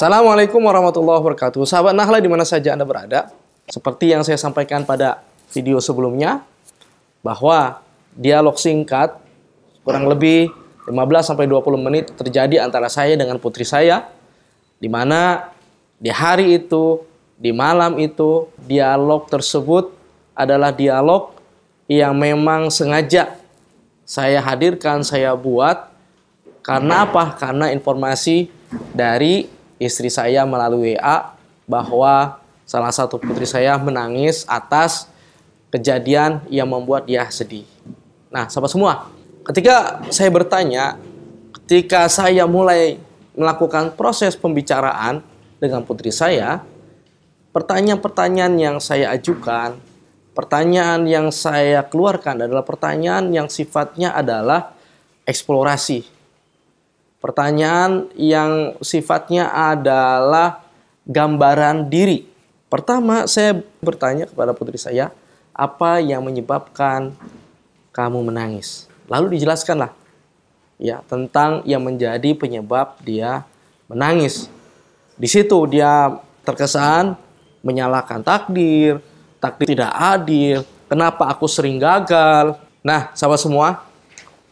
Assalamualaikum warahmatullahi wabarakatuh. Sahabat Nahla di mana saja Anda berada. Seperti yang saya sampaikan pada video sebelumnya, bahwa dialog singkat kurang lebih 15 sampai 20 menit terjadi antara saya dengan putri saya di mana di hari itu, di malam itu dialog tersebut adalah dialog yang memang sengaja saya hadirkan, saya buat karena apa? Karena informasi dari istri saya melalui WA bahwa salah satu putri saya menangis atas kejadian yang membuat dia sedih. Nah, sahabat semua, ketika saya bertanya, ketika saya mulai melakukan proses pembicaraan dengan putri saya, pertanyaan-pertanyaan yang saya ajukan, pertanyaan yang saya keluarkan adalah pertanyaan yang sifatnya adalah eksplorasi Pertanyaan yang sifatnya adalah gambaran diri. Pertama, saya bertanya kepada putri saya, apa yang menyebabkan kamu menangis? Lalu dijelaskanlah ya tentang yang menjadi penyebab dia menangis. Di situ dia terkesan menyalahkan takdir, takdir tidak adil, kenapa aku sering gagal. Nah, sahabat semua,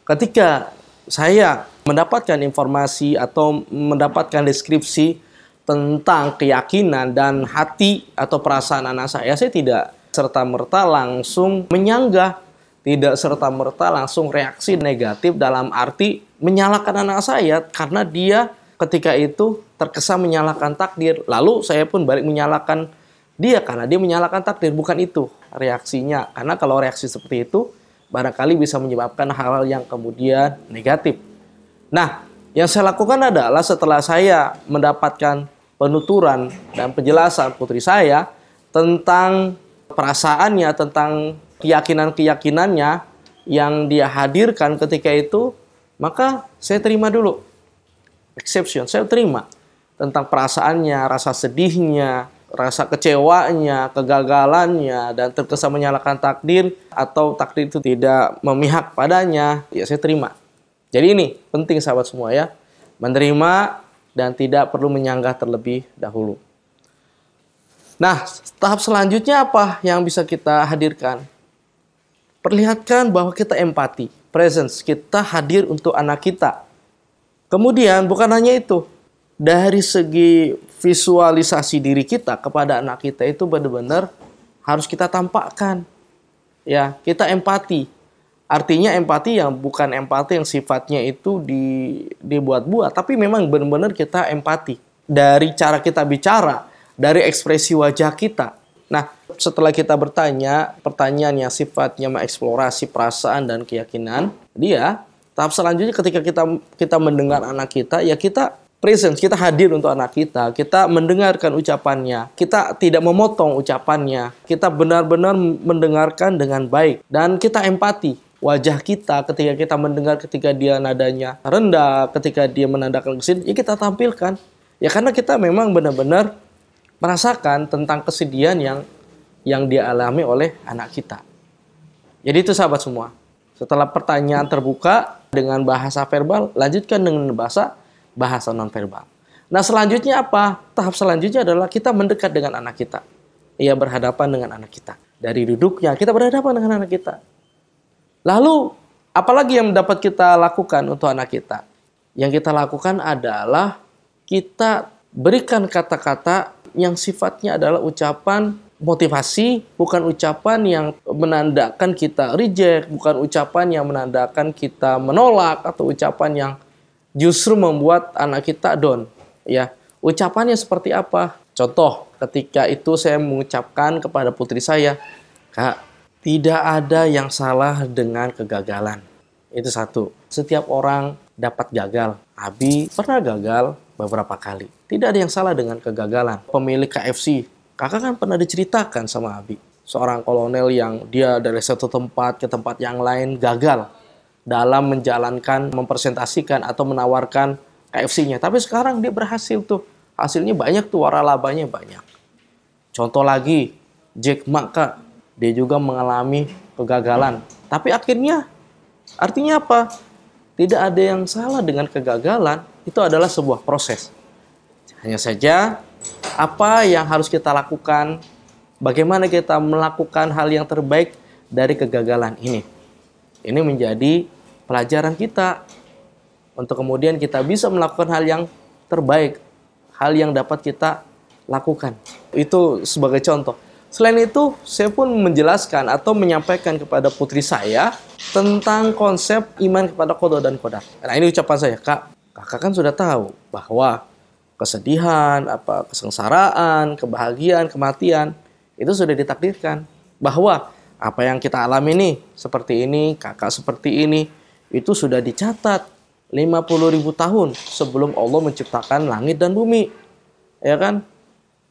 ketika saya mendapatkan informasi atau mendapatkan deskripsi tentang keyakinan dan hati atau perasaan anak saya, saya tidak serta-merta langsung menyanggah, tidak serta-merta langsung reaksi negatif dalam arti menyalahkan anak saya karena dia ketika itu terkesan menyalahkan takdir. Lalu saya pun balik menyalahkan dia karena dia menyalahkan takdir, bukan itu reaksinya. Karena kalau reaksi seperti itu barangkali bisa menyebabkan hal-hal yang kemudian negatif. Nah, yang saya lakukan adalah setelah saya mendapatkan penuturan dan penjelasan putri saya tentang perasaannya, tentang keyakinan-keyakinannya yang dia hadirkan ketika itu, maka saya terima dulu. Exception, saya terima tentang perasaannya, rasa sedihnya, rasa kecewanya, kegagalannya, dan terkesan menyalahkan takdir atau takdir itu tidak memihak padanya, ya saya terima. Jadi ini penting sahabat semua ya. Menerima dan tidak perlu menyanggah terlebih dahulu. Nah, tahap selanjutnya apa yang bisa kita hadirkan? Perlihatkan bahwa kita empati, presence, kita hadir untuk anak kita. Kemudian bukan hanya itu, dari segi visualisasi diri kita kepada anak kita itu benar-benar harus kita tampakkan. Ya, kita empati. Artinya empati yang bukan empati yang sifatnya itu di dibuat-buat, tapi memang benar-benar kita empati dari cara kita bicara, dari ekspresi wajah kita. Nah, setelah kita bertanya pertanyaan yang sifatnya mengeksplorasi perasaan dan keyakinan, dia tahap selanjutnya ketika kita kita mendengar anak kita, ya kita presence, kita hadir untuk anak kita, kita mendengarkan ucapannya, kita tidak memotong ucapannya, kita benar-benar mendengarkan dengan baik dan kita empati wajah kita ketika kita mendengar ketika dia nadanya rendah, ketika dia menandakan kesedihan, ya kita tampilkan. Ya karena kita memang benar-benar merasakan tentang kesedihan yang yang dia alami oleh anak kita. Jadi itu sahabat semua. Setelah pertanyaan terbuka dengan bahasa verbal, lanjutkan dengan bahasa bahasa non verbal. Nah selanjutnya apa? Tahap selanjutnya adalah kita mendekat dengan anak kita. Ia berhadapan dengan anak kita. Dari duduknya kita berhadapan dengan anak kita Lalu, apalagi yang dapat kita lakukan untuk anak kita? Yang kita lakukan adalah kita berikan kata-kata yang sifatnya adalah ucapan motivasi, bukan ucapan yang menandakan kita reject, bukan ucapan yang menandakan kita menolak atau ucapan yang justru membuat anak kita down. Ya, ucapannya seperti apa? Contoh, ketika itu saya mengucapkan kepada putri saya, "Kak, tidak ada yang salah dengan kegagalan. Itu satu. Setiap orang dapat gagal. Abi pernah gagal beberapa kali. Tidak ada yang salah dengan kegagalan. Pemilik KFC, kakak kan pernah diceritakan sama Abi. Seorang kolonel yang dia dari satu tempat ke tempat yang lain gagal dalam menjalankan, mempresentasikan atau menawarkan KFC-nya. Tapi sekarang dia berhasil tuh. Hasilnya banyak tuh, waralabanya banyak. Contoh lagi, Jack Ma, Kak dia juga mengalami kegagalan. Tapi akhirnya artinya apa? Tidak ada yang salah dengan kegagalan, itu adalah sebuah proses. Hanya saja apa yang harus kita lakukan, bagaimana kita melakukan hal yang terbaik dari kegagalan ini. Ini menjadi pelajaran kita untuk kemudian kita bisa melakukan hal yang terbaik, hal yang dapat kita lakukan. Itu sebagai contoh. Selain itu, saya pun menjelaskan atau menyampaikan kepada putri saya tentang konsep iman kepada kodo dan kodar. Nah ini ucapan saya, kak. Kakak kan sudah tahu bahwa kesedihan, apa kesengsaraan, kebahagiaan, kematian itu sudah ditakdirkan. Bahwa apa yang kita alami ini seperti ini, kakak seperti ini, itu sudah dicatat 50 ribu tahun sebelum Allah menciptakan langit dan bumi. Ya kan?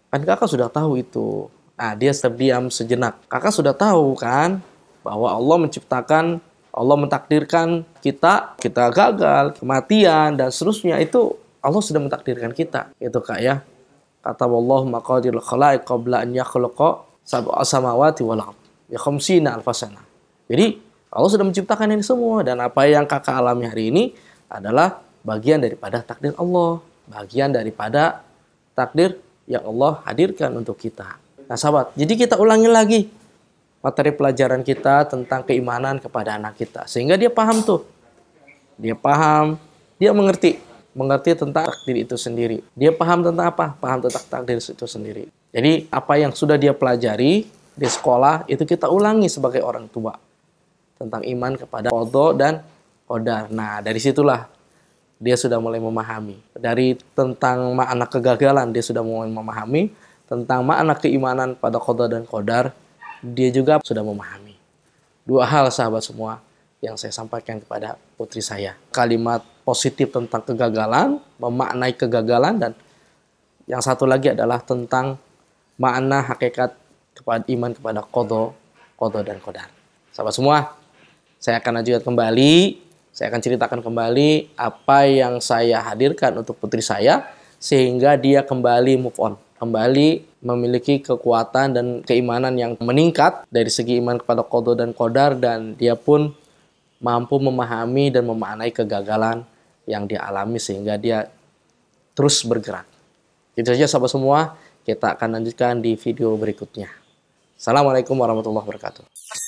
Kan kakak sudah tahu itu. Nah, dia terdiam sejenak. Kakak sudah tahu kan bahwa Allah menciptakan, Allah mentakdirkan kita, kita gagal, kematian dan seterusnya itu Allah sudah mentakdirkan kita. Itu Kak ya. Kata Allah maqadirul khalaiq qabla an yakhluqa sab'a samawati wal ard. Ya khamsina alfasana. Jadi Allah sudah menciptakan ini semua dan apa yang Kakak alami hari ini adalah bagian daripada takdir Allah, bagian daripada takdir yang Allah hadirkan untuk kita. Nah sahabat, jadi kita ulangi lagi materi pelajaran kita tentang keimanan kepada anak kita. Sehingga dia paham tuh. Dia paham, dia mengerti. Mengerti tentang takdir itu sendiri. Dia paham tentang apa? Paham tentang takdir itu sendiri. Jadi apa yang sudah dia pelajari di sekolah itu kita ulangi sebagai orang tua. Tentang iman kepada kodo dan kodar. Nah dari situlah dia sudah mulai memahami. Dari tentang makna kegagalan dia sudah mulai memahami tentang makna keimanan pada qada dan qadar, dia juga sudah memahami. Dua hal sahabat semua yang saya sampaikan kepada putri saya. Kalimat positif tentang kegagalan, memaknai kegagalan dan yang satu lagi adalah tentang makna hakikat kepada iman kepada kodo, kodo dan kodar. Sahabat semua, saya akan lanjutkan kembali, saya akan ceritakan kembali apa yang saya hadirkan untuk putri saya sehingga dia kembali move on kembali memiliki kekuatan dan keimanan yang meningkat dari segi iman kepada kodo dan kodar dan dia pun mampu memahami dan memaknai kegagalan yang dia alami sehingga dia terus bergerak. Itu saja sahabat semua, kita akan lanjutkan di video berikutnya. Assalamualaikum warahmatullahi wabarakatuh.